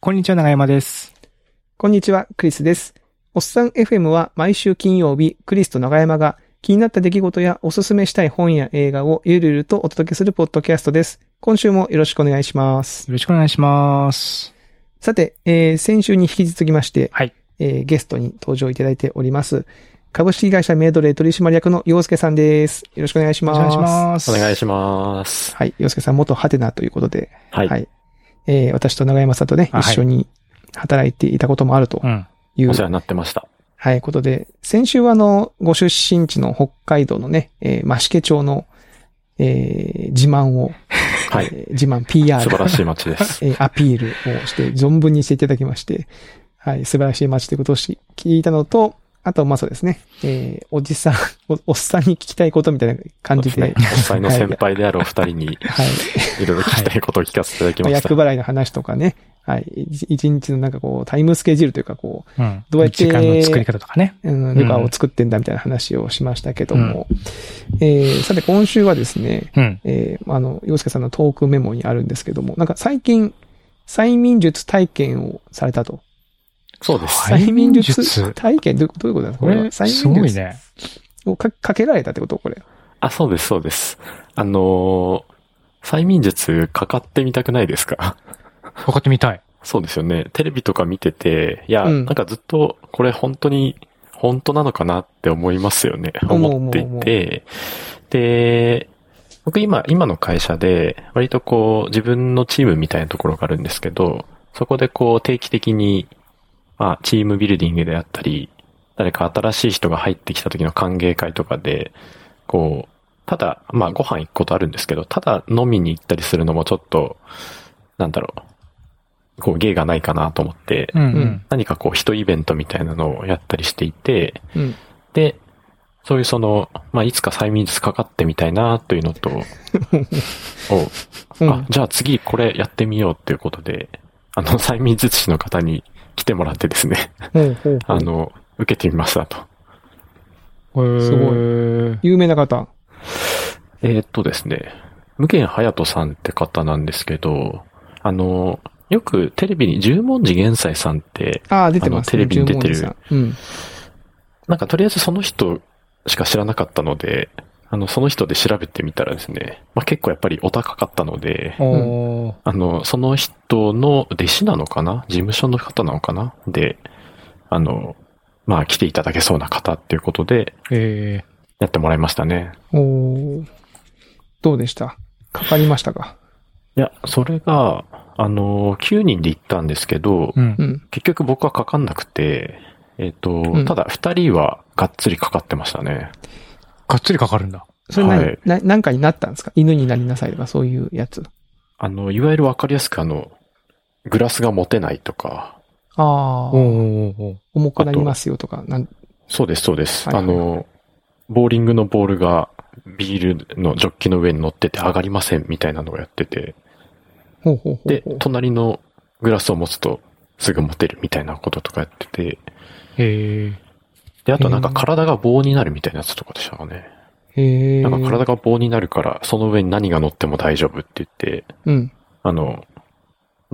こんにちは、長山です。こんにちは、クリスです。おっさん FM は毎週金曜日、クリスと長山が気になった出来事やおすすめしたい本や映画をゆるゆるとお届けするポッドキャストです。今週もよろしくお願いします。よろしくお願いします。さて、えー先週に引き続きまして、はい。えーゲストに登場いただいております。株式会社メイドレー取締役の洋介さんです。よろしくお願いします。お願いします。お願いします。はい。洋介さん元ハテナということで、はい。えー私と長山さんとね、一緒に働いていたこともあるとうん。いうお世話になってました。はい、ことで、先週はあの、ご出身地の北海道のね、えー、増毛町の、えー自慢を、はい。えー自慢 PR、素晴らしい街です。えーアピールをして、存分にしていただきまして、はい、素晴らしい街ということをし聞いたのと、あと、まあそうですね、えーおじさんお、おっさんに聞きたいことみたいな感じで、そうですね。実際の先輩であるお二人に、はい、いろいろ聞きたいことを聞かせていただきました。役払いの話とかね、はい、一一日のなんかこう、タイムスケジュールというかこう、うん。どうやって時間の作り方とかね。うん、ルカを作ってんだみたいな話をしましたけども、えー、さて今週はですね、うん。えー、あの、洋介さんのトークメモにあるんですけども、なんか最近、催眠術体験をされたと。そうです。催眠術体験どういうことですか？これ、催すご眠術いね。をかかけられたってこと？これ。あ、そうです、そうです。あのー催眠術かかってみたくないですか？分かってみたい。そうですよね。テレビとか見てて、いや、うんなんかずっと、これ本当に、本当なのかなって思いますよね。思っていて。で、僕今、今の会社で、割とこう、自分のチームみたいなところがあるんですけど、そこでこう、定期的に、まあ、チームビルディングであったり、誰か新しい人が入ってきた時の歓迎会とかで、こう、ただ、まあ、ご飯行くことあるんですけど、ただ飲みに行ったりするのもちょっと、なんだろう、こう、芸がないかなと思って、うんううんん。何かこう、一イベントみたいなのをやったりしていて、うん。で、そういうその、まあ、いつか催眠術かかってみたいなというのと、おうんあ、じゃあ次これやってみようっていうことで、あの、催眠術師の方に来てもらってですね、あの、受けてみましたと。すごい。有名な方。えーっとですね、無限隼人さんって方なんですけど、あの、よくテレビに十文字玄斎さんって、ああ、出てます、あのテレビに出てるうん。なんかとりあえずその人しか知らなかったので、あの、その人で調べてみたらですね、まあ、結構やっぱりお高かったので、おー。あの、その人の弟子なのかな？事務所の方なのかな？で、あの、まあ来ていただけそうな方っていうことで、えやってもらいましたね。おーどうでした？かかりましたか？いや、それが、あの、9人で行ったんですけど、ー。うんう。ん。結局僕はかかんなくて、えっ、と、んただ2人はがっつりかかってましたね。がっつりかかるんだ。それ何、はい。な、なんかになったんですか？犬になりなさいとかそういうやつ。あの、いわゆるわかりやすくあの、グラスが持てないとか、ああ重くなりますよとか、なん、そうです、そうです。はいはいはい。あの、ボーリングのボールがビールのジョッキの上に乗ってて上がりませんみたいなのをやってて、ほうほうほうでほう、隣のグラスを持つとすぐ持てるみたいなこととかやってて、へえ。で、あとなんか体が棒になるみたいなやつとかでしたかね。なんか体が棒になるから、その上に何が乗っても大丈夫って言って、うん。あの、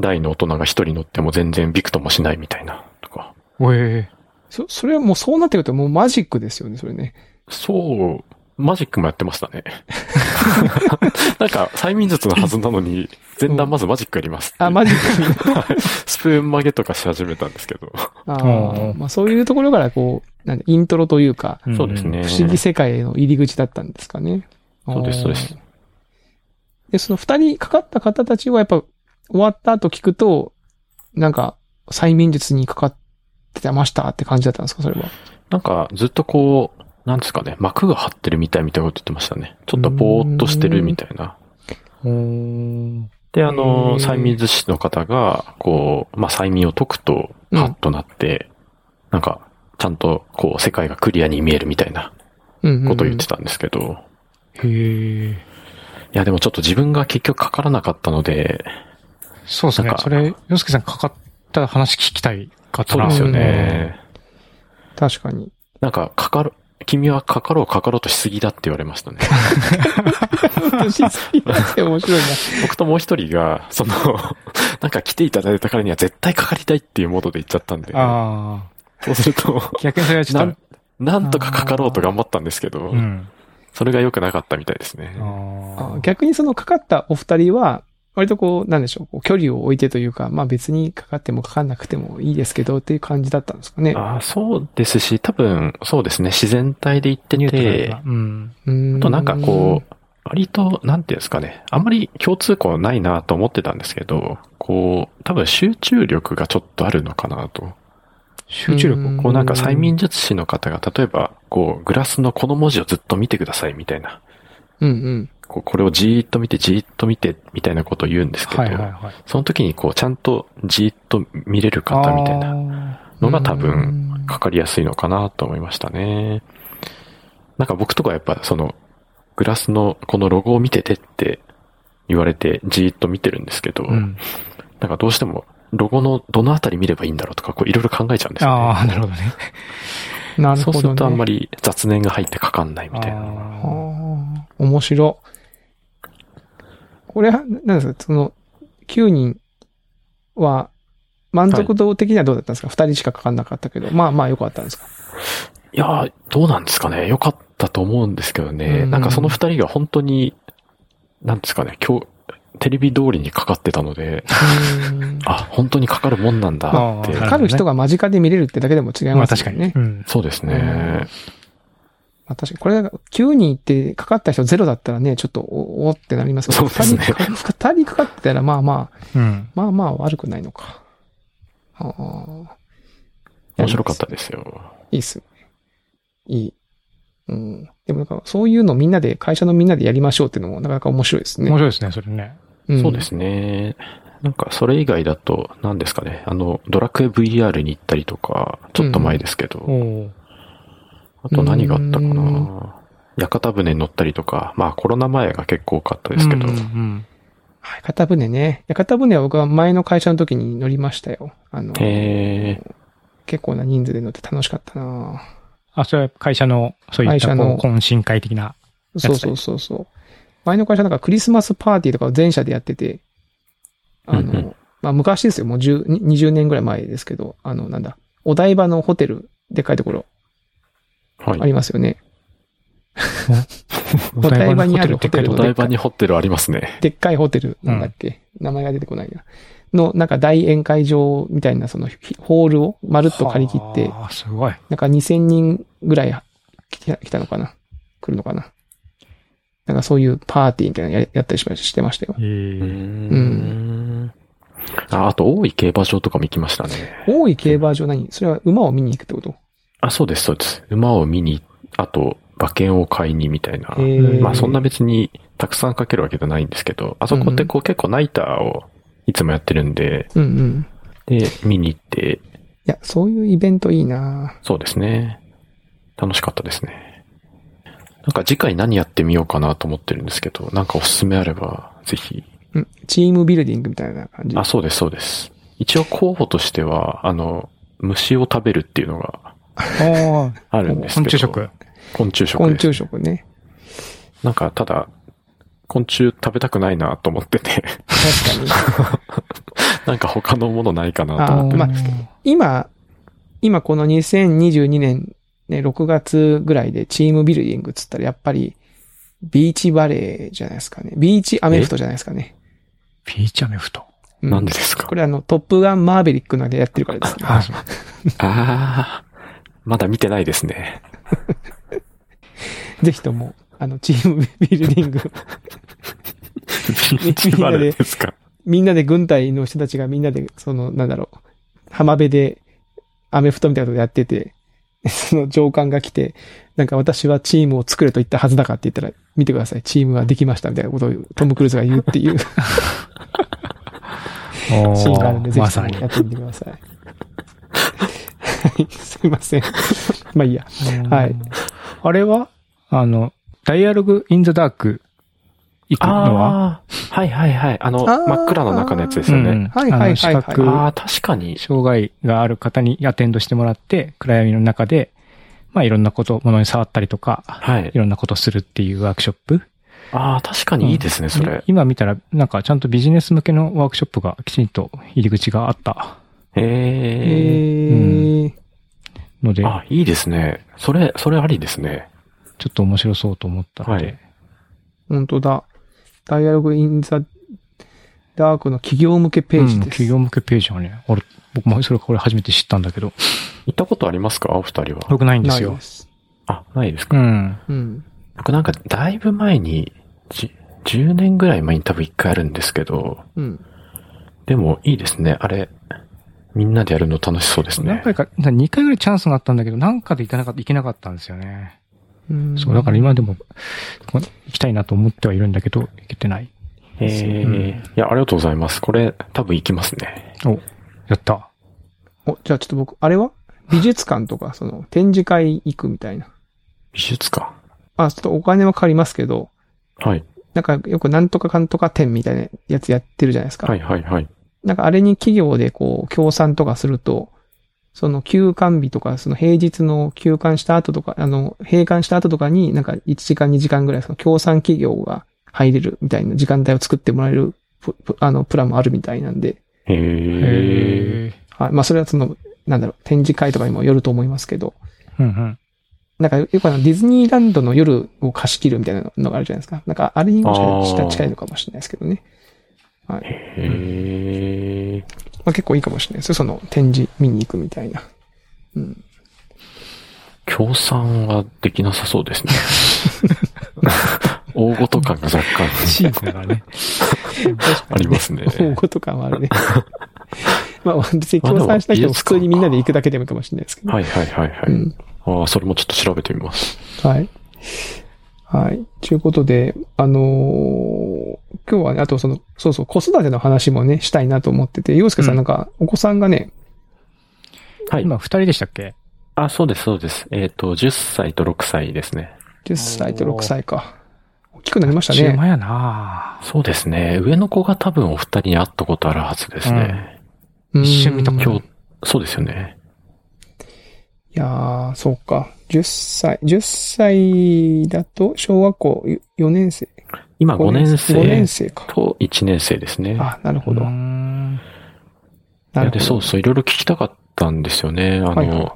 大の大人が一人乗っても全然びくともしないみたいな、とか。おえそ、それはもうそうなってくるともうマジックですよね、それね。そう、マジックもやってましたね。なんか、催眠術のはずなのに、前段まずマジックやりますあ、マジック。はいスプーン曲げとかし始めたんですけど。あうんあ、まあそういうところからこう、なんでイントロというか、ー。そうですね。不思議世界への入り口だったんですかね。そうですそうです。で、その二人かかった方たちはやっぱ終わった後聞くと、なんか催眠術にかかってましたって感じだったんですか、それは。なんか、ずっとこう、なんですかね、膜が張ってるみたいみたいなこと言ってましたね。ちょっとぼーっとしてるみたいな。で、あの、催眠術師の方が、こう、まあ、催眠を解くと、うんハッとなって、なんか、ちゃんと、こう、世界がクリアに見えるみたいなうんうんうんことを言ってたんですけど、へえ。いや、でもちょっと自分が結局かからなかったので、そうですねなん。かそれ、洋介さんかかった話聞きたいかったな。そうですよね。確かに。なんか、かかる、君はかかろうかかろうとしすぎだって言われましたね。しすぎだって面白いな。僕ともう一人が、その、なんか来ていただいたからには絶対かかりたいっていうモードで言っちゃったんで、あそうすると、あ。逆にそれはちょっなん、なんとかかかろうと頑張ったんですけど、と、うん。それが良くなかったみたいですね。逆にそのかかったお二人は、割とこう、なんでしょう、こう距離を置いてというか、まあ別にかかってもかかんなくてもいいですけどっていう感じだったんですかね。ああそうですし、多分、そうですね、自然体で行ってニュートラルてな、うん。となんかこう、割と、なんていうんですかね、あんまり共通項ないなと思ってたんですけど、こう、多分集中力がちょっとあるのかなと。集中力をこうなんか催眠術師の方が、例えば、こう、グラスのこの文字をずっと見てくださいみたいな。うんうん。こうこれをじーっと見て、じーっと見て、みたいなことを言うんですけど、はいはいはい。その時にこう、ちゃんとじーっと見れる方みたいなな。のが多分、分かかりやすいのかなと思いましたね。なんか僕とかやっぱその、グラスのこのロゴを見ててって言われてじーっと見てるんですけど、うん。なんかどうしてもロゴのどのあたり見ればいいんだろうとかこういろいろ考えちゃうんですよね。ああ、なるほどね。なるほど、ね。そうするとあんまり雑念が入ってかかんないみたいな。あはあ、面白。これは、なんですか、その、9人は、満足度的にはどうだったんですか、二 ?2 人しかかかんなかったけど、まあまあ良かったんですか？いやー、どうなんですかね。よかったと思うんですけどね。うんなんかその二人が本当に、なんですかね、今日、テレビ通りにかかってたので、あ、本当にかかるもんなんだって。かかる人が間近で見れるってだけでも違いまあますよね。確かに。うん。そうですね。まあ確かに、これが9人ってかかった人ゼロだったらね、ちょっとおおってなりますけど、そうですね二人かかかってたらまあまあ、うん。まあまあ悪くないのか。ああ。面白かったですよ。いいっすね。いい。うん。でもなんか、そういうのみんなで、会社のみんなでやりましょうっていうのもなかなか面白いですね。面白いですね、それね。んそうですね。なんか、それ以外だと、何ですかね。あの、ドラクエ VR に行ったりとか、ちょっと前ですけど、おお。あと何があったかうな。屋形船に乗ったりとか、まあコロナ前が結構多かったですけど、うんうんはい、屋形船ね。屋形船は僕は前の会社の時に乗りましたよ。あの、結構な人数で乗って楽しかったなあ、それは会社の、そういった会社のこう懇親会的な。そうそうそうそう。前の会社なんかクリスマスパーティーとかを全社でやってて、あうんうの、まあ昔ですよ。もう10 20年ぐらい前ですけど、あの、なんだ、お台場のホテル、でっかいところはい。ありますよね。お台場にあるホテルお台場にホテルありますね。でっかいホテル、なんだっけ、名前が出てこないな。の、なんか大宴会場みたいなそのひホールをまるっと借り切って、すごい。なんか2000人ぐらい来た来たのかな？来るのかな？なんかそういうパーティーみたいなのややったりしましてましたよ。えうーえん。あ、あと、大井競馬場とかも行きましたね。大井競馬場何？それは馬を見に行くってこと？あ、そうです、そうです。馬を見に、あと、馬券を買いにみたいな。ーまあそんな別にたくさんかけるわけじゃないんですけど、あそこってこう結構ナイターをいつもやってるんで、うんうん。で、見に行って、いや、そういうイベントいいなそうですね。楽しかったですね。なんか次回何やってみようかなと思ってるんですけど、なんかおすすめあれば、ぜひ。うん。チームビルディングみたいな感じ？あ、そうです、そうです。一応候補としては、あの、虫を食べるっていうのがああるんです昆けど。虫食。昆虫食です。昆虫食ね。なんか、ただ、昆虫食べたくないなと思ってて、確かに。なんか他のものないかなと思って。まあ今、今この2022年ね、6月ぐらいでチームビルディングっつったらやっぱり、ビーチバレーじゃないですかね。ビーチアメフトじゃないですかね。ピーチアメフト？うなんでですか？これあの、トップガンマーベリックのでやってるからですね。ああ、まだ見てないですね。ぜひとも、あの、チームビルディング、ビーチバレーですか？みんなで軍隊の人たちがみんなで、その、なんだろう、浜辺でアメフトみたいなことやってて、その上官が来て、なんか私はチームを作れと言ったはずだかって言ったら、見てください、チームはできましたみたいなことをトム・クルーズが言うっていう シーンがあるんで、ぜまさにひや。ってみてください。はい、すいません。まあいいや。はい。あれはあの、ダイアログインザダーク行くのは？ああ、はいはいはい。あの、真っ暗の中のやつですよね。うんはいはいはいはいあの視覚ああ、確かに。障害がある方にアテンドしてもらって、暗闇の中でまあいろんなこと、ものに触ったりとか、はいい。ろんなことするっていうワークショップ。ああ、確かにいいですね、そでれ。今見たら、なんかちゃんとビジネス向けのワークショップがきちんと入り口があったへえ。えー、ので、あ、いいですね。それ、それありですね。ちょっと面白そうと思ったので、はい本当だ。ダイアログインザダークの企業向けページうんです。企業向けページはね、俺、僕もそれこれ初めて知ったんだけど、行ったことありますか？お二人は。僕ないんですよないで。す。あ、ないですか？うん。うん。僕なんかだいぶ前に、じ10年ぐらい前に多分一回あるんですけど、うん。でもいいですね。あれ、みんなでやるの楽しそうですね。何回か、2回ぐらいチャンスがあったんだけど、なんかで行かなかった、行けなかったんですよね。うんそう、だから今でも、こ行きたいなと思ってはいるんだけど、行けてない。えー、いや、ありがとうございます。これ、多分行きますね。お、やった。お、じゃあちょっと僕、あれは？美術館とか、その、展示会行くみたいな。美術館？あ、ちょっとお金はかかりますけど、はい。なんかよくなんとかかんとか展みたいなやつやってるじゃないですか。はいはいはい。なんかあれに企業でこう、協賛とかすると、その休館日とか、その平日の休館した後とか、あの、閉館した後とかになんか1時間2時間ぐらいその協賛企業が入れるみたいな時間帯を作ってもらえるあの、プランもあるみたいなんで、へー。へはい。まあそれはその、なんだろう、展示会とかにもよると思いますけど、ーうんうん。なんかよくあのディズニーランドの夜を貸し切るみたいなのがあるじゃないですか。なんかあれにも近いのかもしれないですけどね。はい。へー。まあ、結構いいかもしれないですよ。その展示見に行くみたいな。うん。協賛はできなさそうですね。大ごと感が若干チームだからね。ありますね。大ごと感はあるね。まあ、別に協賛しなくても普通にみんなで行くだけでもいいかもしれないですけど。はいはいはいはい。うん。ああ、それもちょっと調べてみます。はい。はい。ということで、あのー今日はね、あとその、そうそう、子育ての話もね、したいなと思ってて、洋介さうんんなんか、お子さんがね、はい。今、二人でしたっけ？あ、そうですそうです。えっ、と、10歳と6歳ですね。10歳と6歳か。大きくなりましたね。やなそうですね。上の子が多分お二人に会ったことあるはずですね。うん一瞬見たこと今日、そうですよね。いやー、そうか。10歳、10歳だと、小学校4年生。今5年5年生生か。と1年生ですね。あ、なるほど。なるほど。そうそう、いろいろ聞きたかったんですよね。あの、はいはいはい。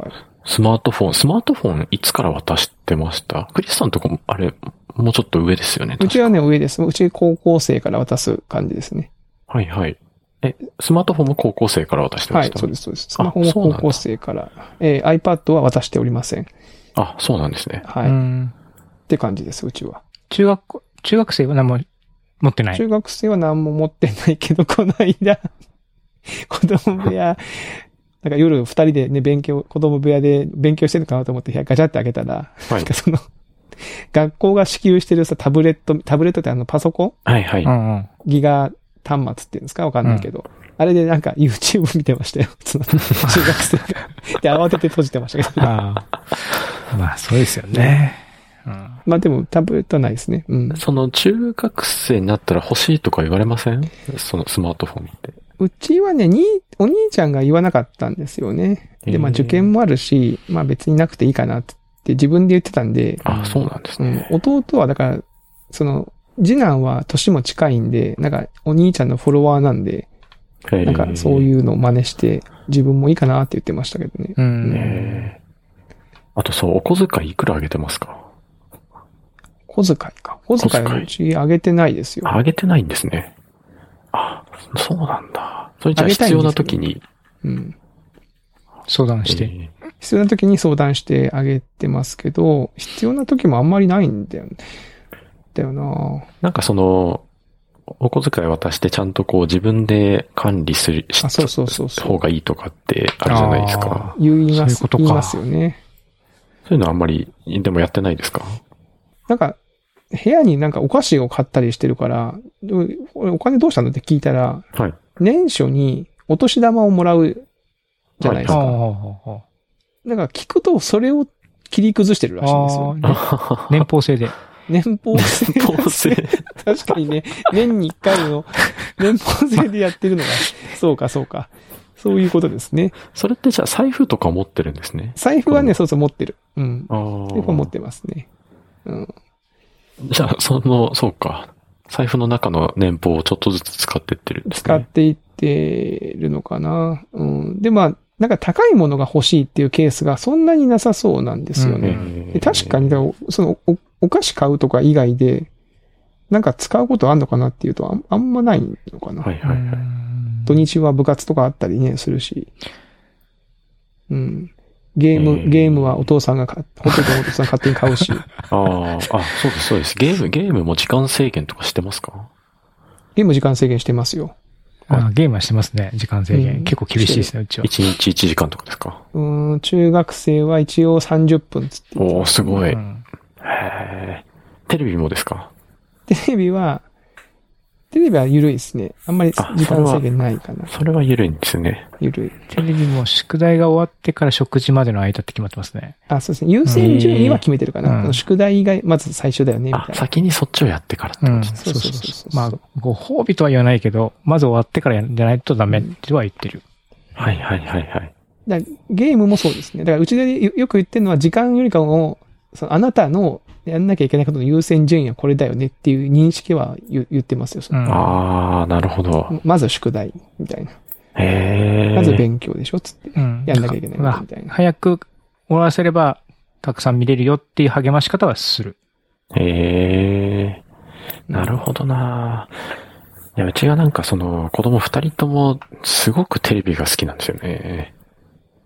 スマートフォン、スマートフォンいつから渡してました？クリスさんとこも、あれ、もうちょっと上ですよね。うちはね、上です。うち高校生から渡す感じですね。はいはい。え、スマートフォンも高校生から渡してました、はいそうです、そうです。スマホも高校生から。えー iPad は渡しておりません。あ、そうなんですね。はい。っうんて感じです、うちは。中学校、中学生は何も持ってない？中学生は何も持ってないけど、この間、子供部屋、なんか夜二人でね、勉強、子供部屋で勉強してるのかなと思って部屋ガチャって開けたら、はないん。かその、学校が支給してるさ、タブレット、タブレットってあのパソコン？はいはい。うんうん。ギガ端末っていうんですか？わかんないけど。あれでなんか YouTube 見てましたよ。その 中学生が。で、慌てて閉じてましたけど。ああ。まあ、そうですよね。うん。まあでもタブレットはないですね。うん。その中学生になったら欲しいとか言われません？そのスマートフォンって。うちはね、に、お兄ちゃんが言わなかったんですよね。で、まあ受験もあるし、まあ別になくていいかなって自分で言ってたんで、あ、そうなんですうんね。、弟はだから、その、次男は年も近いんで、なんかお兄ちゃんのフォロワーなんで、なんかそうう。いうのを真似して、自分もいいかなって言ってましたけどね。うん。あとそう、お小遣いいくらあげてますか？小遣いか。小遣いはうち上げてないですよ。あげてないんですね。あ、そうなんだ。それじゃあ必要な時に。うん。相談して。え必要な時に相談してあげてますけど、必要な時もあんまりないんだよね。だよなーなんかその、お小遣い渡してちゃんとこう自分で管理する、しあ、そうそうそうそう。方がいいとかってあるじゃないですか。言います、そういうことか言いますよね。そういうのあんまり、でもやってないですか？なんか、部屋になんかお菓子を買ったりしてるから、お金どうしたのって聞いたら、はい。年初にお年玉をもらうじゃないですか。ああ、ああなんか聞くとそれを切り崩してるらしいんですよ。年俸制で。年俸制。当選。確かにね、年に一回の 年俸制でやってるのが、そうかそうか。そういうことですね。それってじゃあ財布とか持ってるんですね？財布はね、そうそう持ってる。うん。ああ。財布は持ってますね。うん。じゃあ、その、そうか。財布の中の年俸をちょっとずつ使ってってるんですね。使っていってるのかな。うん。で、まあ、なんか高いものが欲しいっていうケースがそんなになさそうなんですよへね。確かに、そのお、お菓子買うとか以外で、なんか使うことあんのかなっていうとあん、あんまないのかな。はいはいはい。土日は部活とかあったりね、するし。うん。ゲーム、えーゲームはお父さんが買っ、ほとんどお父さん勝手に買うし。ああ、あ、そうですそうです。ゲーム、ゲームも時間制限とかしてますか？ゲーム時間制限してますよ。あゲームはしてますね、時間制限。うん結構厳しいですね、うちは。?1 日1時間とかですか？うーん、中学生は一応30分つって。おー、すごい。へうんえ。テレビもですか？テレビは、テレビは緩いですね。あんまりあ時間制限ないかな。それは緩いんですね。緩い。テレビも宿題が終わってから食事までの間って決まってますね。あ、そうですね。優先順位は決めてるかな。宿題がまず最初だよね、みたい、な。あ先にそっちをやってからってうん。ことですね。そうそうそうそうそうそう。まあ、ご褒美とは言わないけど、まず終わってからやんじゃないとダメっては言ってる。はいはいはいはい。だゲームもそうですね。だからうちでよよく言ってるのは時間よりかも、そのあなたのやんなきゃいけないことの優先順位はこれだよねっていう認識は言言ってますよ。そのうんああ、なるほど。まず宿題みたいな。へえ。まず勉強でしょつって。うん。やんなきゃいけないまあみたいな早く終わらせれば、たくさん見れるよっていう励まし方はする。へえ。なるほどな。いや、うちがなんかその、子供二人とも、すごくテレビが好きなんですよね。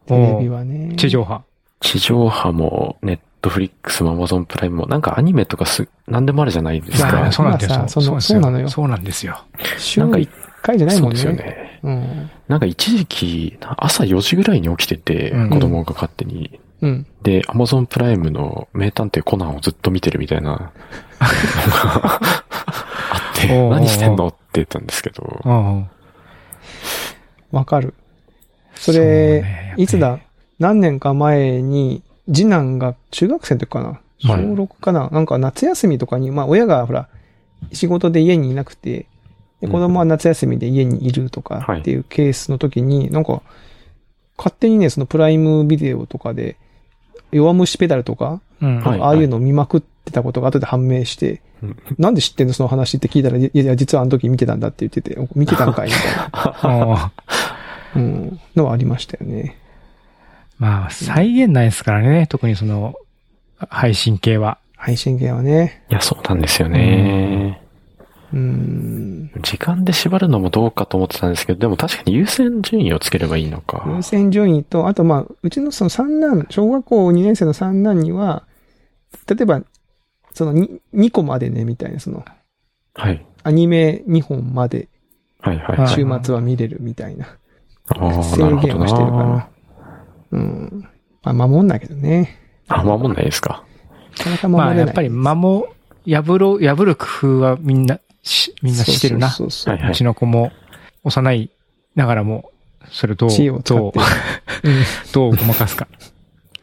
テレビはね。地上波。地上波も、ネットフリックスもアマゾンプライムも、なんかアニメとかす、なんでもあるじゃないですかあ。そうなんですよ。そうなのよそうなんですよ。週なんか1回じゃないもんね。そうですよね。うん。なんか一時期、朝4時ぐらいに起きてて、うん子供が勝手に。うん。で、アマゾンプライムの名探偵コナンをずっと見てるみたいな、のがあって、何してんのって言ったんですけど、うん。わかる。それ、ねいつだ？何年か前に、次男が中学生の時かな？小はい。6かな、なんか夏休みとかに、まあ親がほら、仕事で家にいなくて、で子供は夏休みで家にいるとかはい。っていうケースの時に、なんか、勝手にね、そのプライムビデオとかで、弱虫ペダルとか、うん。はい。ああいうのを見まくってたことが後で判明して、うん。なんで知ってんの？その話って聞いたら、いやいや、実はあの時見てたんだって言ってて、見てたんかいみたいな、あ うん、のはありましたよね。まあ、再現ないですからね。特にその、配信系は。配信系はね。いや、そうなんですよね。うん。時間で縛るのもどうかと思ってたんですけど、でも確かに優先順位をつければいいのか。優先順位と、あとまあ、うちのその三男、小学校2年生の三男には、例えば、その 2, 2個までね、みたいな、その、はい。アニメ2本まではいはい。はい週末は見れるみたいな、ああ、制限はしてるかなな。。うん。まあ、守んないけどね。あ、守んないですか。なかなかまあ、守れない。やっぱり、守、破ろう、破る工夫はみんな、し、みんなしてるな。そうそうそうはいはいうちの子も、幼いながらも、それをどう、どう、うんどうごまかすか。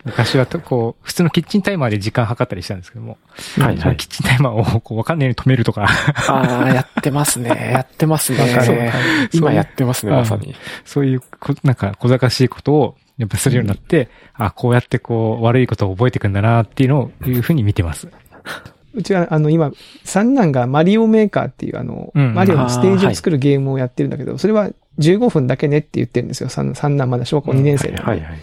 昔はと、こう、普通のキッチンタイマーで時間計ったりしたんですけども、はいはい。キッチンタイマーをこうわかんないように止めるとか、ああ、やってますね。やってますね。今やってますね、うんまさに。そういうこ、なんか小賢しいことを、やっぱするようになって、あ、こうやってこう、悪いことを覚えていくんだなっていうのを、いうふうに見てます。うちは、あの、今、三男がマリオメーカーっていう、あの、うんマリオのステージを作るゲームをやってるんだけど、それは15分だけねって言ってるんですよ。三三男まだ小学校2年生なんで、はいはい。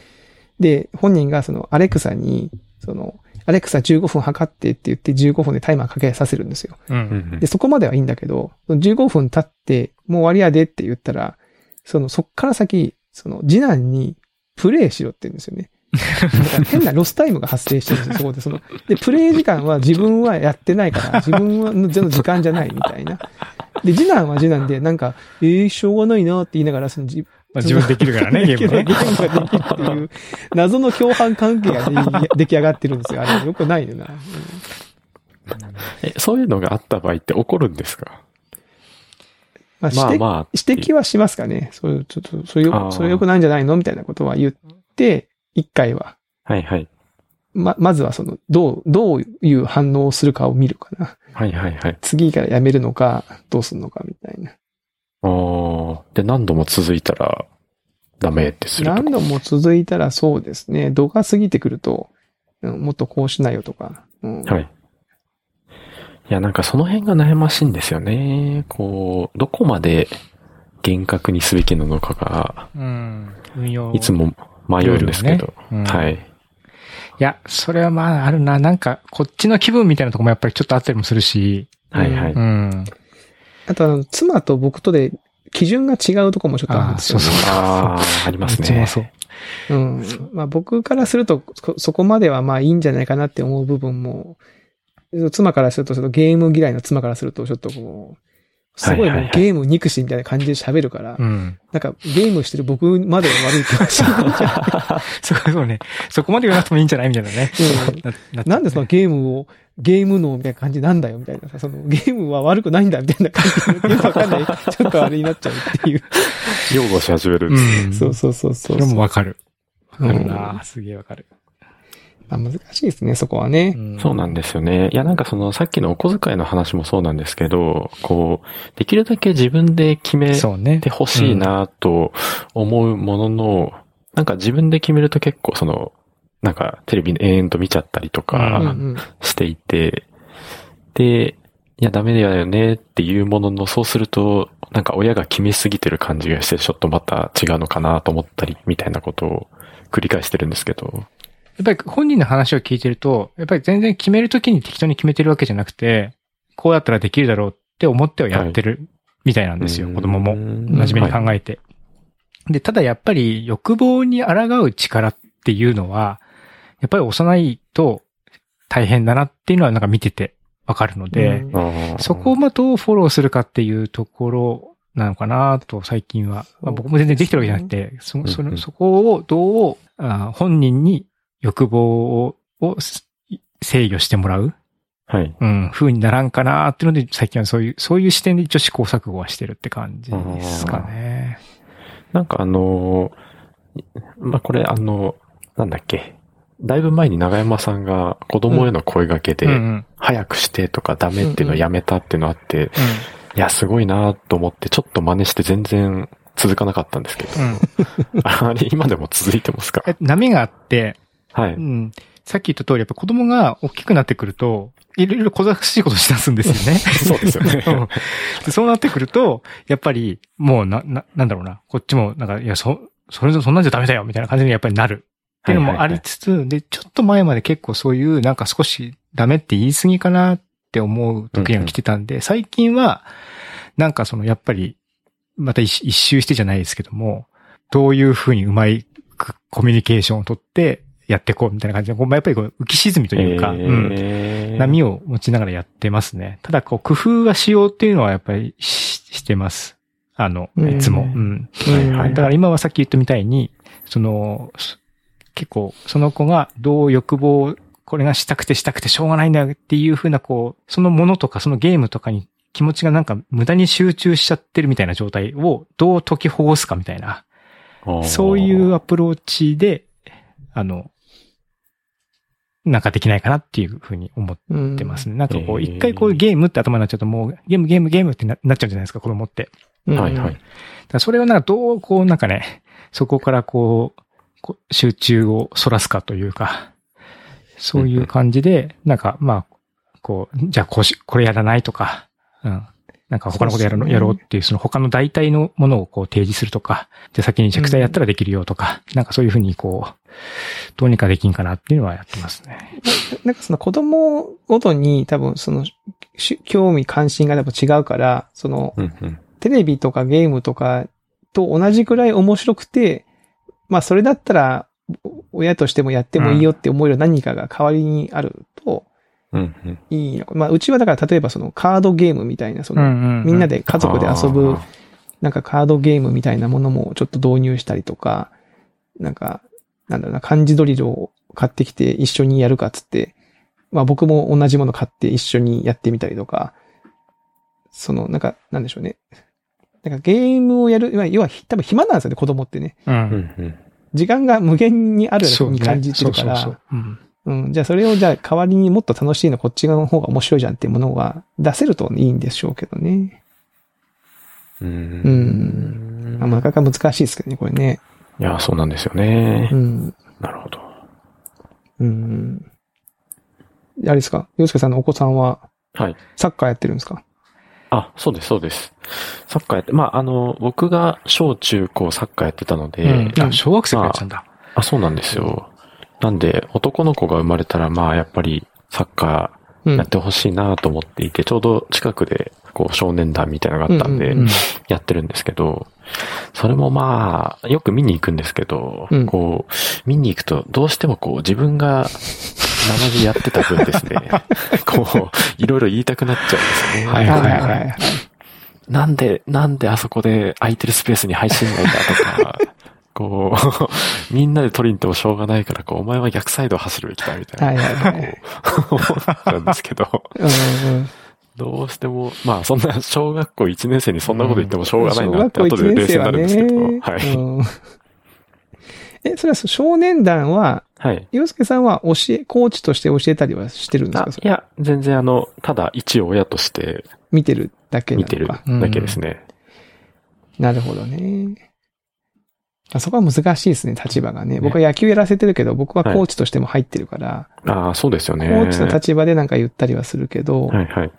で、本人がその、アレクサに、その、アレクサ15分測ってって言って15分でタイマーかけさせるんですよ。う。うんんで、そこまではいいんだけど、その15分経って、もう終わりやでって言ったら、その、そっから先、その、次男に、プレイしろって言うんですよね。だから変なロスタイムが発生してるんですよ、そこで。その、で、プレイ時間は自分はやってないから、自分はの時間じゃないみたいな。で、次男は次男で、なんか、えー、しょうがないなって言いながら、その、じまあ、自分できるからね、ゲームねゲ。ームができるっていう、謎の共犯関係がで出来上がってるんですよ。あれ、よくないよな。うんえ、そういうのがあった場合って怒るんですか？まあ、指摘まあまあ。指摘はしますかね。そういう、ちょっと、それあよ、ーそれ良くないんじゃないの？みたいなことは言って、一回は。はいはい。ま、まずはその、どう、どういう反応をするかを見るかな。はいはいはい。次からやめるのか、どうするのかみたいな。おーで、何度も続いたら、ダメってする。何度も続いたらそうですね。度が過ぎてくると、うんもっとこうしないよとか。うんはい。いや、なんかその辺が悩ましいんですよね。こう、どこまで厳格にすべきなのかが、うん。運用。いつも迷うんですけど。ねうんはい。いや、それはまああるな。なんか、こっちの気分みたいなとこもやっぱりちょっとあったりもするし。はいはい。うん。あとあの、妻と僕とで基準が違うとこもちょっとあるんですよ、ね。そうそうああ、ありますね。うちもそう。うん。まあ僕からすると、そそこまではまあいいんじゃないかなって思う部分も、妻からすると、そのゲーム嫌いの妻からすると、ちょっとこう、すごいもうゲーム憎しみたいな感じで喋るから、うん。なんかゲームしてる僕まで悪い気がします。そうそうね。そこまで言わなくてもいいんじゃないみたいなね。うんなんでそのゲームを、ゲーム脳みたいな感じなんだよみたいなさ、そのゲームは悪くないんだみたいな感じで、よくわかんない、ちょっとあれになっちゃうっていう。擁護し始めるんうです。ん。そうそうそうそう。それもわかる。わかるうんな。すげえわかる。まあ難しいですね、そこはね。そうなんですよね。いや、なんかその、さっきのお小遣いの話もそうなんですけど、こう、できるだけ自分で決めそうね。てほしいなと思うものの、なんか自分で決めると結構その、なんかテレビ延々と見ちゃったりとううんかうん。していて、で、いやダメだよねっていうものの、そうすると、なんか親が決めすぎてる感じがして、ちょっとまた違うのかなと思ったり、みたいなことを繰り返してるんですけど。やっぱり本人の話を聞いてると、やっぱり全然決めるときに適当に決めてるわけじゃなくて、こうやったらできるだろうって思ってはやってるみたいなんですよ、子供も。真面目に考えて。で、ただやっぱり欲望に抗う力っていうのは、やっぱり幼いと大変だなっていうのはなんか見ててわかるので、そこをまあどうフォローするかっていうところなのかなと最近は。まあ、僕も全然できてるわけじゃなくて、そそのそこをどうあ本人に欲望をを制御してもらう、はい。うん、風にならんかなっていうので、最近はそういう、そういう視点で一応試行錯誤はしてるって感じですかね。なんかあのーまあ、これあの、なんだっけ。だいぶ前に長山さんが子供への声掛けで。早くしてとかダメっていうのをやめたっていうのあって、いや、すごいなと思って、ちょっと真似して全然続かなかったんですけど。うん。うん。あれ、今でも続いてますか？え波があって、はい。うん。さっき言った通り、やっぱ子供が大きくなってくると、いろいろ小賢しいことしだすんですよね。そうですよね うんでそうなってくると、やっぱり、もうな、な、なんだろうな。こっちも、なんか、いや、そ、それそんなんじゃダメだよ、みたいな感じにやっぱりなる。っていうのもありつつ、で、ちょっと前まで結構そういう、なんか少しダメって言い過ぎかなって思う時が来てたんで、最近は、なんかその、やっぱり、また一一周してじゃないですけども、どういうふうにうまいくコミュニケーションをとってやっていこうみたいな感じで、こうまあやっぱりこう浮き沈みというか、うん。えー波を持ちながらやってますね。ただ、こう、工夫はしようっていうのはやっぱりししてます。あの、うん。いつも。だから今はさっき言ったみたいに、その、す結構、その子がどう欲望、これがしたくてしたくてしょうがないんだよっていうふうな、こう、そのものとかそのゲームとかに気持ちがなんか無駄に集中しちゃってるみたいな状態をどう解きほぐすかみたいな、そういうアプローチで、あの、なんかできないかなっていうふうに思っうんてますね。なんかこう、一回こうゲームって頭になっちゃうともう、ゲームゲームゲームってななっちゃうじゃないですか、子供って。うんはいはい。それをなんかどう、こうなんかね、そこからこう、こう集中をそらすかというか、そういう感じで、なんかまあ、こう、じゃあこうし、これやらないとか、うん。なんか他のことやるの、そうねやろうっていう、その他の代替のものをこう提示するとか、じゃあ先に着剤やったらできるよとか、なんかそういうふうにこう、どうにかできんかなっていうのはやってますね。なんかその子供ごとに多分そのし興味関心が多分違うから、そのうんうん。テレビとかゲームとかと同じくらい面白くて、まあそれだったらお親としてもやってもいいよって思える何かが代わりにあるとうんうん。いいのか。まあうちはだから例えばそのカードゲームみたいな、そのみんなで、で家族で遊ぶなんかカードゲームみたいなものもちょっと導入したりとか、なんか、なんだろうな、漢字ドリルを買ってきて一緒にやるかっつって、まあ僕も同じもの買って一緒にやってみたりとか、その、なんか、なんでしょうね。なんかゲームをやる、要は要は多分暇なんですよね、子供ってね。う。うんんうん。時間が無限にあるように感じてるから、そうそうそううんうん、じゃあそれをじゃあ代わりにもっと楽しいのこっち側の方が面白いじゃんっていうものが出せるといいんでしょうけどね。ううんん。まあ、なかなか難しいですけどね、これね。いや、そうなんですよねう。ん。なるほど。うん。あれですか？洋介さんのお子さんははい。サッカーやってるんですか？あ、そうです、そうです。サッカーやって、まあ、あの、僕が小中高サッカーやってたので、うんあ、小学生からやっちゃうんだ。あ、そうなんですよ。なんで、男の子が生まれたら、まあ、やっぱり、サッカうんーやってほしいなと思っていて、ちょうど近くで、こう、少年団みたいなのがあったんで、うんうんやってるんですけど、それもまあ、よく見に行くんですけど、うんこう、見に行くと、どうしてもこう、自分が、生地やってた分ですね、こう、いろいろ言いたくなっちゃうんですよね。はいはいはいはい。なんで、なんであそこで空いてるスペースに配信ないんだとか、こう、みんなで取りに行ってもしょうがないから、こう、お前は逆サイドを走るべきだみたいな。はいはいはいこう、なんですけど、うんうんどうしても、まあそんな小学校1年生にそんなこと言ってもしょうがないなって小学校1後で冷静になるんですけど、ね。はい。うんえ、それは少年団は、はい。洋介さんは教え、コーチとして教えたりはしてるんですか？いや、全然あの、ただ一親として見てるだけ見てるだけですね。なるほどね。あそこは難しいですね、立場がね。僕は野球やらせてるけど、僕はコーチとしても入ってるから、ああ、そうですよね。コーチの立場でなんか言ったりはするけど、はいはい。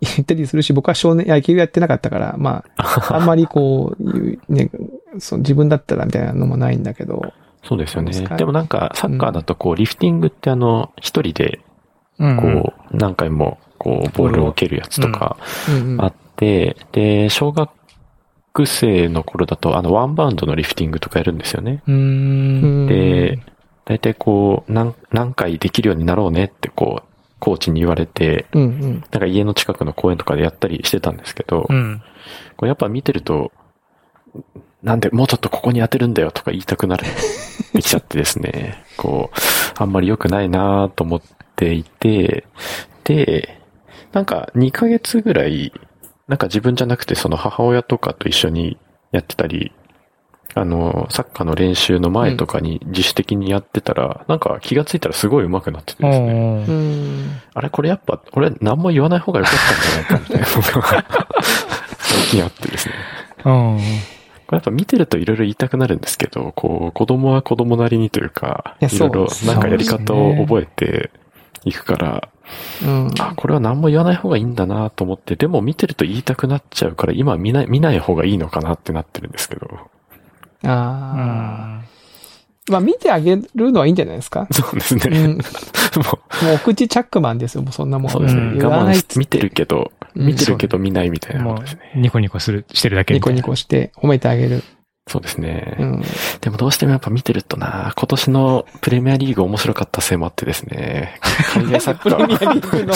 言ったりするし、僕は少年、野球やってなかったから、まあ、あんまりこう、ね、そう自分だったらみたいなのもないんだけど、そうですよね。でもなんか、サッカーだとこう、リフティングってあの、一人で、うんこう、何回も、こう、ボールを蹴るやつとかあって、で、小学生の頃だと、あの、ワンバウンドのリフティングとかやるんですよね。で、大体こう、何、何回できるようになろうねってこう、コーチに言われて、うんうん。なんか家の近くの公園とかでやったりしてたんですけど、うん。これやっぱ見てると、なんでもうちょっとここに当てるんだよとか言いたくなる、できちゃってですね、こう、あんまり良くないなと思っていて、で、なんか2ヶ月ぐらい、なんか自分じゃなくてその母親とかと一緒にやってたり、あの、サッカーの練習の前とかに自主的にやってたら、なんか気がついたらすごい上手くなっててですね。あれこれやっぱ、俺何も言わない方が良かったんじゃないかみたいなのが最近あってですね。うん。これやっぱ見てるといろいろ言いたくなるんですけど、こう、子供は子供なりにというか、いろいろなんかやり方を覚えていくから、うん。あ、これは何も言わない方がいいんだなと思って、でも見てると言いたくなっちゃうから、今見ない、見ない方がいいのかなってなってるんですけど。うああ。ん。まあ見てあげるのはいいんじゃないですか？そうですうね。ん。ももうお口チャックマンですよ、もうそんなもん。う、そうですね。うん言わ我ないっつって慢し見てるけど、うん見てるけど見ないみたいなこもとですね。う、ニコニコする、してるだけニコみたいな。ニコして褒めてあげる。そうですね。うん。でもどうしてもやっぱ見てるとな、今年のプレミアリーグ面白かったせいもあってですね、海外サッカプレミアー、リーグの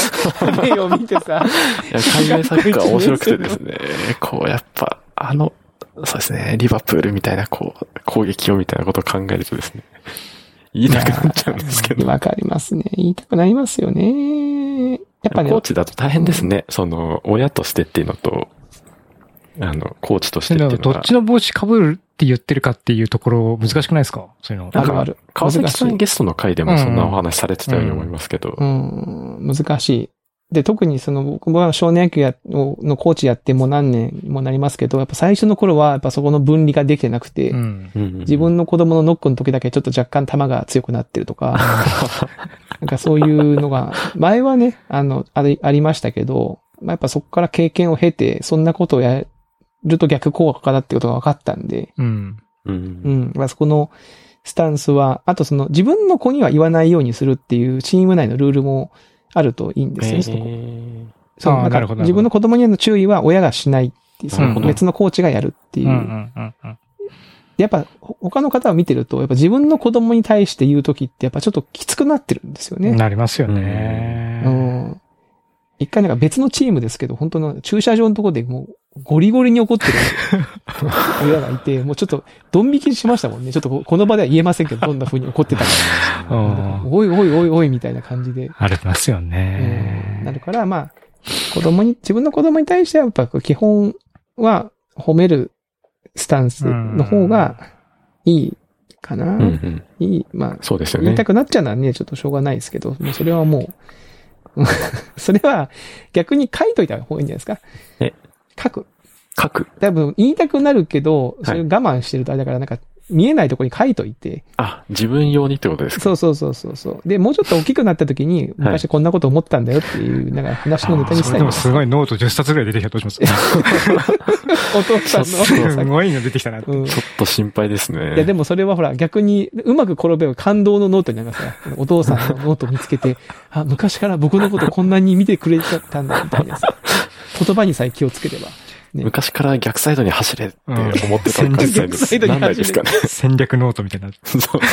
プレーを見てさ、いや海外サッカー面白くてですね、こうやっぱ、あの、そうですね、リバプールみたいなこう、攻撃をみたいなことを考えるとですね、言いたくなっちゃうんですけど、わかりますね。言いたくなりますよね。やっぱね。コー、チだと大変ですね、その、親としてっていうのと、あの、コーチとしてっていうのが。どっちの帽子被るって言ってるかっていうところ難しくないですか？そういうの。なんかあるある。川崎さんゲストの回でもそんなお話されてたように思いますけど、うん、難しい。で、特にその、僕は少年野球やののコーチやってもう何年もなりますけど、やっぱ最初の頃は、やっぱそこの分離ができてなくて、うん。うん自分の子供のノックの時だけちょっと若干球が強くなってるとか、なんかそういうのが、前はね、あの、ありありましたけど、まあ、やっぱそこから経験を経て、そんなことをやると逆効果だってことが分かったんで、うん。う。うんん。まあ、そこのスタンスは、あとその自分の子には言わないようにするっていうチーム内のルールもあるといいんですよね。そこえそう、なんか自分の子供にへの注意は親がしないっていう、その別のコーチがやるっていう。うんうんうんうん。やっぱほ他の方を見てると、やっぱ自分の子供に対して言うときってやっぱちょっときつくなってるんですよね。なりますよね。うん。一回なんか別のチームですけど、本当の駐車場のところでもうゴリゴリに怒ってる 親がいて、もうちょっとドン引きしましたもんね。ちょっとここの場では言えませんけど、どんな風に怒ってたか。うんおいおいおいおいみたいな感じで。ありますようんね。なるから、まあ、子供に、自分の子供に対してはやっぱ基本は褒めるスタンスの方がいいかな。うんうん。いい、まあ、そうですよね言いた。くなっちゃうのはね、ちょっとしょうがないですけど、もうそれはもう、それは逆に書いといた方がいいんじゃないですか。え書く。書く。多分言いたくなるけど、いそれ我慢してるとあれだから、なんか、見えないところに書いといて、あ、自分用にってことですか？そうそうそうそうそう。で、もうちょっと大きくなった時に、昔こんなこと思ったんだよっていう、なんか話のネタにしたいでもすごいノート10冊ぐらい出てきたらどうします お父さんの。すごいの出てきたなって。うん。いちょっと心配ですね。や、でもそれはほら、逆に、うまく転べば感動のノートになりますから。お父さんのノート見つけて、あ、昔から僕のことこんなに見てくれてたんだ、みたいなさ。言葉にさえ気をつければ。ね昔から逆サイドに走れって思ってたうん逆逆サイドに走れですかね。戦略ノートみたいな。そうそう。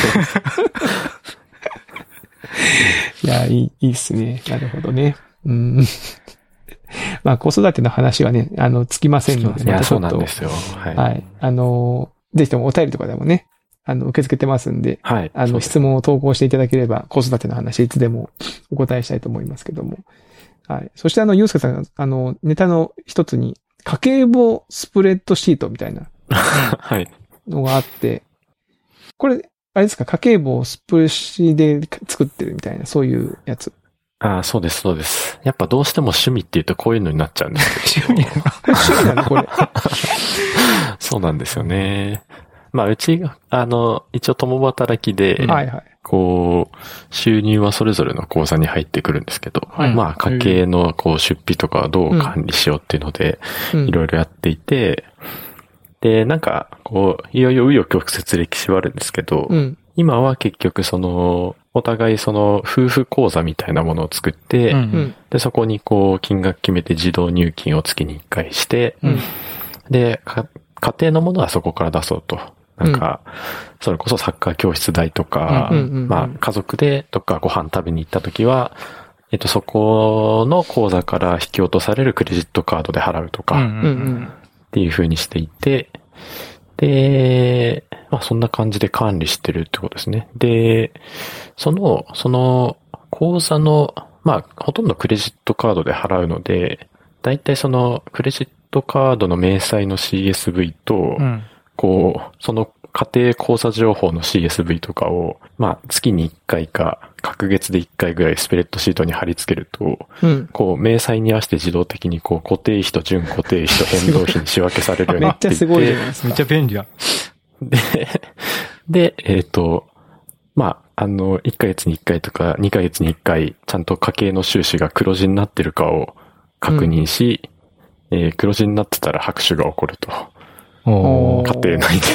いや、いい、いいっすね。なるほどね。うん。まあ、子育ての話はね、あの、つきませんので、いや、そうなんですよ。はい。はい。あの、ぜひともお便りとかでもね、あの、受け付けてますんで、はい。あの、質問を投稿していただければ、子育ての話、いつでもお答えしたいと思いますけども。はい。そしてあの、ゆうすけさんが、あの、ネタの一つに、家計簿スプレッドシートみたいな はい。のがあって、これ、あれですか、家計簿をスプレッシで作ってるみたいな、そういうやつ。ああ、そうです、そうです。やっぱどうしても趣味って言うとこういうのになっちゃうんですけど。これ 趣味なの？これ。そうなんですよね。まあ、うちが、あの、一応共働きで、はいはい。こう、収入はそれぞれの口座に入ってくるんですけど、はいまあ、家計のこう出費とかをどう管理しようっていうので、うんいろいろやっていて、で、なんか、こう、いよいよ紆余曲折歴史はあるんですけど、うん。今は結局その、お互いその夫婦口座みたいなものを作って、うんうん。で、そこにこう、金額決めて自動入金を月に1回して、うん。で、か家庭のものはそこから出そうと。なんか、それこそサッカー教室代とか、まあ、家族でどっかご飯食べに行った時は、えっと、そこの口座から引き落とされるクレジットカードで払うとか、っ。ていう風にしていて、で、まあ、そんな感じで管理してるってことですね。で、その、その、口座の、まあ、ほとんどクレジットカードで払うので、だいたいその、クレジットカードの明細の CSV と、うん。こう、その家庭口座情報の CSV とかを、まあ、月に1回か、隔月で1回ぐらいスプレッドシートに貼り付けると、うん。こう、明細に合わせて自動的にこう、固定費と準固定費と変動費に仕分けされるようにめなっていて。っちゃすごいじゃないですか。めっちゃ便利だ。で、で、えっ、と、まあ、あの、1ヶ月に1回とか2ヶ月に1回、ちゃんと家計の収支が黒字になってるかを確認し、えー黒字になってたら拍手が起こると。おー家庭内で。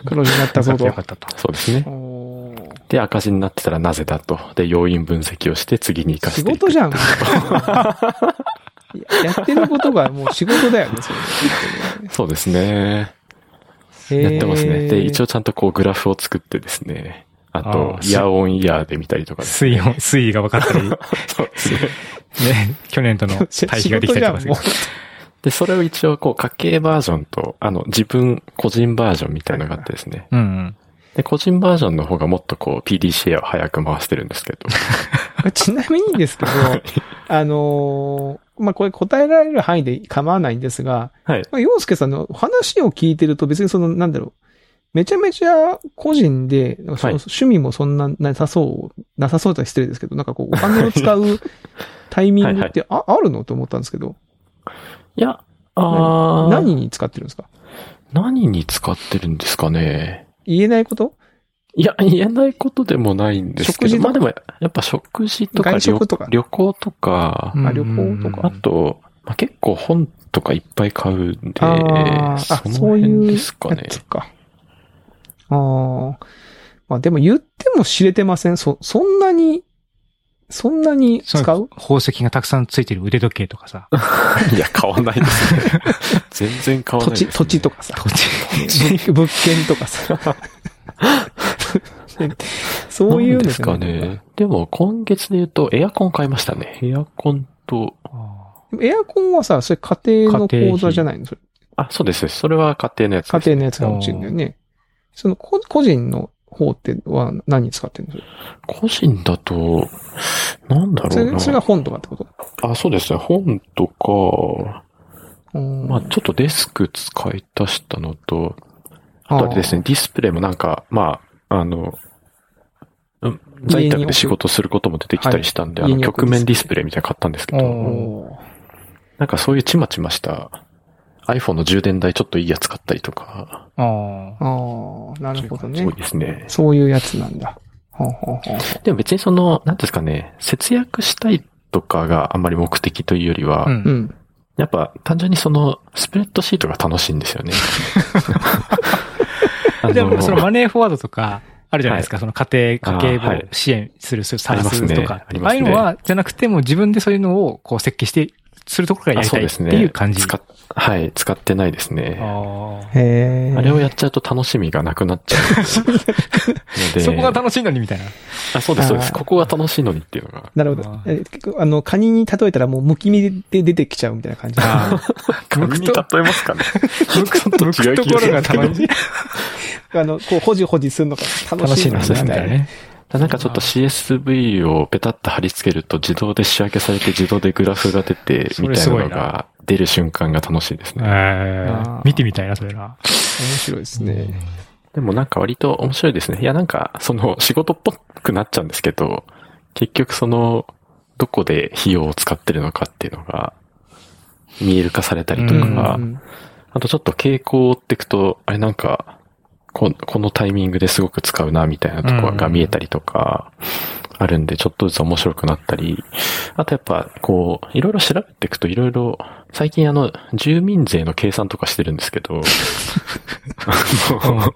黒字になったぞと。よかったと。そうですね。で、赤字になってたらなぜだと。で、要因分析をして次に生か仕していく。事じゃん。い ややってることがもう仕事だよね、そ れそうですね。やってますね。で、一応ちゃんとこうグラフを作ってですね。あとイヤーオンイヤーで見たりとかね、水温、水位が分かったり、ね、そうですね。去年との対比ができたりとかするで、それを一応こう家計バージョンと、あの、自分個人バージョンみたいなのがあってですね。うんうん。で、個人バージョンの方がもっとこう PDCA を早く回してるんですけど。う ちなみにですけど、あのーまあ、これ答えられる範囲で構わないんですが、はい。まあ、洋介さんの話を聞いてると別にその、なんだろう、めちゃめちゃ個人で、なんかそのはい趣味もそんななさそう、なさそうとは失礼ですけど、なんかこう、お金を使う タイミングってああるのと思ったんですけど、いや、あー。何に使ってるんですか？何に使ってるんですかね。言えないこと？いや、言えないことでもないんですけど、まあでも、やっぱ食事とか外食とか？旅旅行とか、うん。あ旅行とか？あと、まあ、結構本とかいっぱい買うんで、そのそうい辺うですか。ね。ああ。まあでも言っても知れてません。そ、そんなに、そんなに使そう宝石がたくさんついてる腕時計とかさ。いや、買わないですね。全然買わ土地、ないです、土地とかさ。土地。物 物件とかさ。そういうのですかね。でも、今月で言うと、エアコン買いましたね。エアコンと、エアコンはさ、それ家庭の口座じゃないの？それあ、そうです。それは家庭のやつです。家庭のやつが落ちるんだよね。そのこ個人の方っては何に使ってるの？それ個人だと、なんだろうな。それが本とかってこと？あ、そうですね。本とか、うん。まあちょっとデスク使い足したのと、あとあれですね、ディスプレイもなんか、まあ、あの、うん在宅で仕事することも出てきたりしたんで、あの、はい家に置く曲面ディスプレイみたいなの買ったんですけど、なんかそういうちまちました、iPhone の充電台ちょっといいやつ買ったりとか、ああ。ああ、なるほどね多い。ですね。そういうやつなんだ。ほうほうほうでも別にその、なんですかね、節約したいとかがあんまり目的というよりは、うんうん。やっぱ単純にその、スプレッドシートが楽しいんですよね。でも、そのマネーフォワードとか、あるじゃないですか、その家庭、家計あーはい簿支援する、そういうサービスとか。あねあねああいうのは、じゃなくても自分でそういうのをこう設計して、するところからやありたいってそうですね。いう感じ。使っはい、使ってないですね。あへえ。あれをやっちゃうと楽しみがなくなっちゃうので。ー そこが楽しいのにみたいな。あ、そうです、そうです。ここが楽しいのにっていうのが。なるほどあ。え結構あの、カニに例えたらもうむき身で出てきちゃうみたいな感じ。あ カニに例えますかね。向くと、向くところが楽しい。あの、こう、ほじほじするのが楽しいの楽しいのですみたいなね。なんかちょっと CSV をペタッと貼り付けると自動で仕分けされて自動でグラフが出てそみたいなれすごいなのが出る瞬間が楽しいですね。え見てみたいな、それな。面白いですね。でもなんか割と面白いですね。いやなんかその仕事っぽくなっちゃうんですけど、結局そのどこで費用を使ってるのかっていうのが見える化されたりとうんか、うんあとちょっと傾向を追っていくと、あれなんか、ここのタイミングですごく使うなみたいなところが見えたりとか、あるんで、ちょっとずつ面白くなったり、あとやっぱ、こう、いろいろ調べていくといろいろ、最近あの、住民税の計算とかしてるんですけど、あの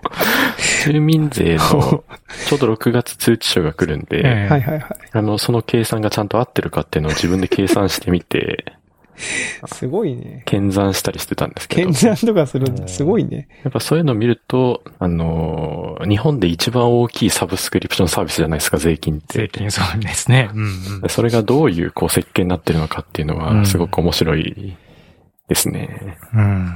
住民税の、ちょうど6月通知書が来るんで、ええはいはいはい。あの、その計算がちゃんと合ってるかっていうのを自分で計算してみて、すごいね。検算したりしてたんですけど。検算とかするんだ。すごいね。やっぱそういうのを見ると、あのー日本で一番大きいサブスクリプションサービスじゃないですか、税金って。税金そうですね。うんうん。それがどういうこう設計になってるのかっていうのは、うんすごく面白いですね。うん。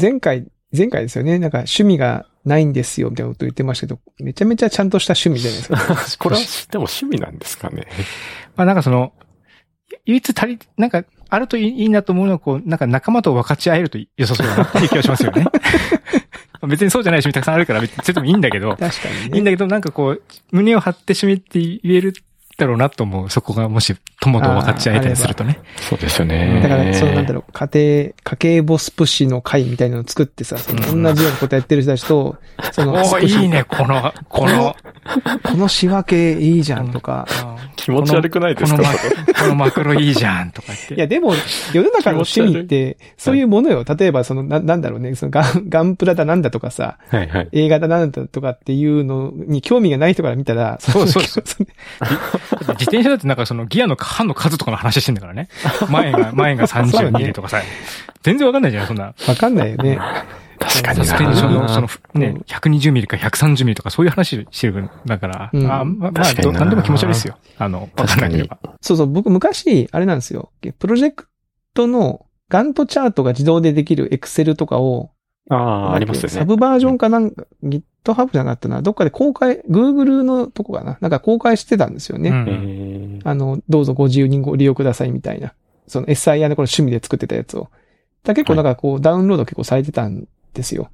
前回、前回ですよね。なんか趣味がないんですよ、みたいなこと言ってましたけど、めちゃめちゃちゃんとした趣味じゃないですか。これは、でも趣味なんですかね。まあなんかその、唯一足り、なんか、あるといいいいなと思うのは、こう、なんか仲間と分かち合えると良さそうだなっていう気がしますよね。別にそうじゃない趣味たくさんあるから、別にそれでもいいんだけど、確かにね。いいんだけど、なんかこう、胸を張って趣味って言えるだろうなと思う。そこがもし友と分かち合えたりするとね。そうですよね。だから、そうなんだろう、家庭、家計簿スプシの会みたいなのを作ってさ、そのうん同じようなことやってる人たちと、その、おいいね、この、この、この仕分けいいじゃんとか。気持ち悪くないですか？このマこのマクロいいじゃんとか言って。いや、でも、世の中の趣味って、そういうものよ。例えば、その、な、なんだろうね、そのガン、ガンプラだなんだとかさ、はいはい。映画だなんだとかっていうのに興味がない人から見たら、そうそうそその 自転車だってなんかそのギアの半の数とかの話してんだからね。前が、前がそう32ねでとかさ。全然わかんないじゃない、そんな。わかんないよね。確かにな。サスペンションの、その、ねうん、120ミリか130ミリとかそういう話してるんだから、うんあまあ、まあ、なんでも気持ち悪いですよ。あの、わかんなければ。そうそう、僕昔、あれなんですよ。プロジェクトのガントチャートが自動でできるエクセルとかを、ああ、ありますよね。サブバージョンかなんか、GitHub じゃなかったな。どっかで公開、Google のとこかな。なんか公開してたんですよね。うんえーあの、どうぞご自由にご利用くださいみたいな。その SIR のこの趣味で作ってたやつを。だ結構なんかこう、ダウンロード結構されてたんですよ。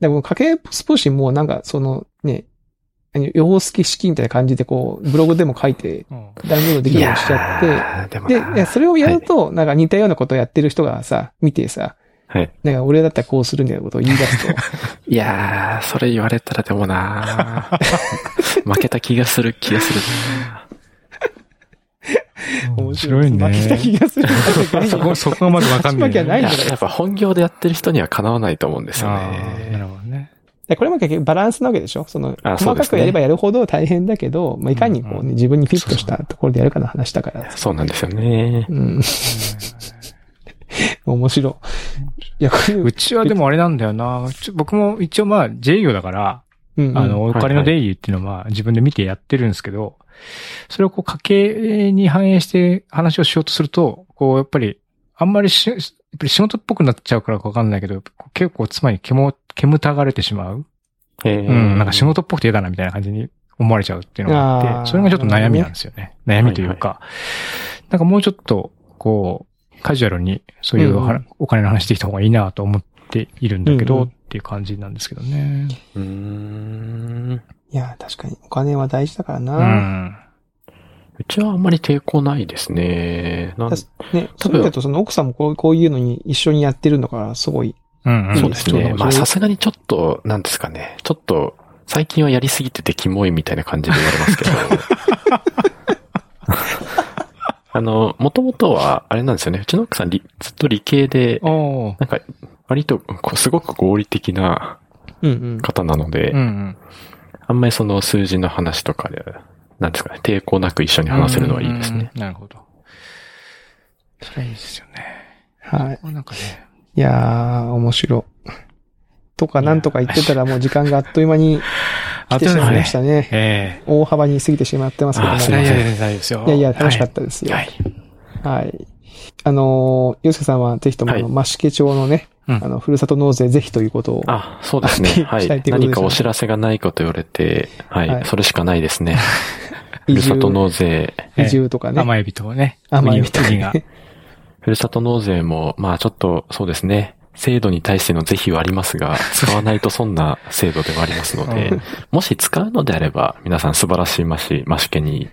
でも家計スポシンもなんかそのね、様式式みたいな感じでこう、ブログでも書いてうんダウンロードできるようにしちゃって、でもで、それをやると、なんか似たようなことをやってる人がさ、見てさ、はい。なんか俺だったらこうするんだよことを言い出すと、いやー、それ言われたらでもな 負けた気がする気がするな面白いね。負けた気がする。そこ、そこがまずわかんない。勝ち負ないんだからやっぱ本業でやってる人にはかなわないと思うんですよあーなね。るほどね。でこれも結局バランスなわけでしょ？その、細かくやればやるほど大変だけど、まあ、いかにこううんね、自分にフィットしたところでやるかの話だから。そうなんですよね。うん。面白い。いや、これ、うちはでもあれなんだよな。僕も一応まあ自営業だから、うんうんあの、お金の出入りっていうのはまあ自分で見てやってるんですけど、それをこう家計に反映して話をしようとすると、こうやっぱり、あんまりし、やっぱり仕事っぽくなっちゃうからかわかんないけど、結構妻に煙、煙たがれてしまう。えーうん、なんか仕事っぽくて嫌だなみたいな感じに思われちゃうっていうのがあって、それがちょっと悩みなんですよね。悩みというか、なんかもうちょっと、こう、カジュアルにそういうお金の話できた方がいいなと思っているんだけど、うんうんっていう感じなんですけどね。うーん。いや、確かにお金は大事だからうな。ん。うちはあんまり抵抗ないですね。なんだね、そうだとその奥さんもこうこういうのに一緒にやってるのから、すごい。うんうん。そうですね。まあさすがにちょっと、なんですかね。ちょっと、最近はやりすぎててキモいみたいな感じで言われますけど。あの、もともとは、あれなんですよね。うちの奥さん理ずっと理系で、なんか、割と、こうすごく合理的なうんうん。方なので、うんうん。あんまりその数字の話とかで、なんですかね、抵抗なく一緒に話せるのはいいですね。うん。なるほど。それはいいですよね。はい。なんかね。いやー、面白い。とかなんとか言ってたらもう時間があっという間に来てしまいましたね。え大幅に過ぎてしまってますけども。いやいや、大丈夫ですよ。いやいや、楽しかったですよ。ははい。い。あのー、ゆうすけさんはぜひとも、あの、はいマシケ町のね、うんあの、ふるさと納税ぜひということを。あ、そうですね。はい何かお知らせがないこと言われて、はい。はいそれしかないですね。ふるさと納税。移住とかね。甘エビとね。甘いみたいなウニが。ふるさと納税も、まあちょっと、そうですね。制度に対しての是非はありますが、使わないと損な制度ではありますのでうん、もし使うのであれば、皆さん素晴らしいマシ、マシケに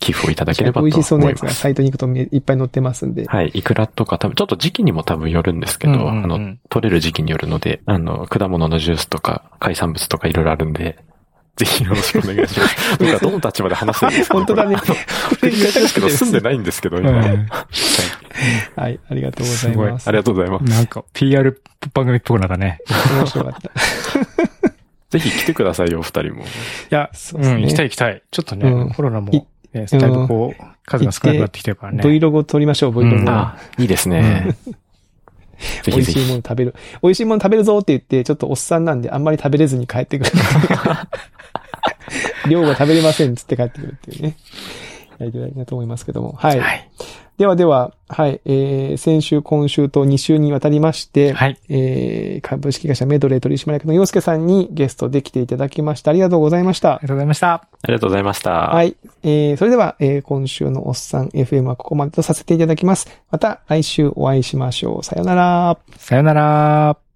寄付をいただければと思い美味しそうなやつます。がサイトに行くとめいっぱい載ってますんで。はい。イクラとか多分、ちょっと時期にも多分よるんですけど、うんうんうんあの、取れる時期によるので、あの、果物のジュースとか、海産物とかいろいろあるんで、ぜひよろしくお願いします。僕はどの立場で話してるんですか本当だね。これ言い方ですけど、住んでないんですけど、今。うんはいはい、ありがとうございすごいます。ありがとうございます。なんか、PR 番組っぽくなったね。面白かった。ぜひ来てくださいよ、お二人も。いや、そうですねん、行きたい行きたい。ちょっとね、うんコロナもい、ねだいぶこう、数が少なくなってきてるからね。Vlog を撮りましょう、Vlog を。あ、いいですね。ぜ美味しいも。の食べる。美味しいもの食べるぞって言って、ちょっとおっさんなんであんまり食べれずに帰ってくる。量が食べれませんっつって帰ってくるっていうね。やりたいなと思いますけども。はい。はい。ではでは、はい、えー、先週、今週と2週にわたりまして、はい。えー、株式会社メドレー取締役の洋介さんにゲストで来ていただきました。ありがとうございましたあり。がとうございました。ありがとうございました。はい。えー、それでは、えー、今週のおっさん FM はここまでとさせていただきます。また来週お会いしましょう。さよなら。さよなら。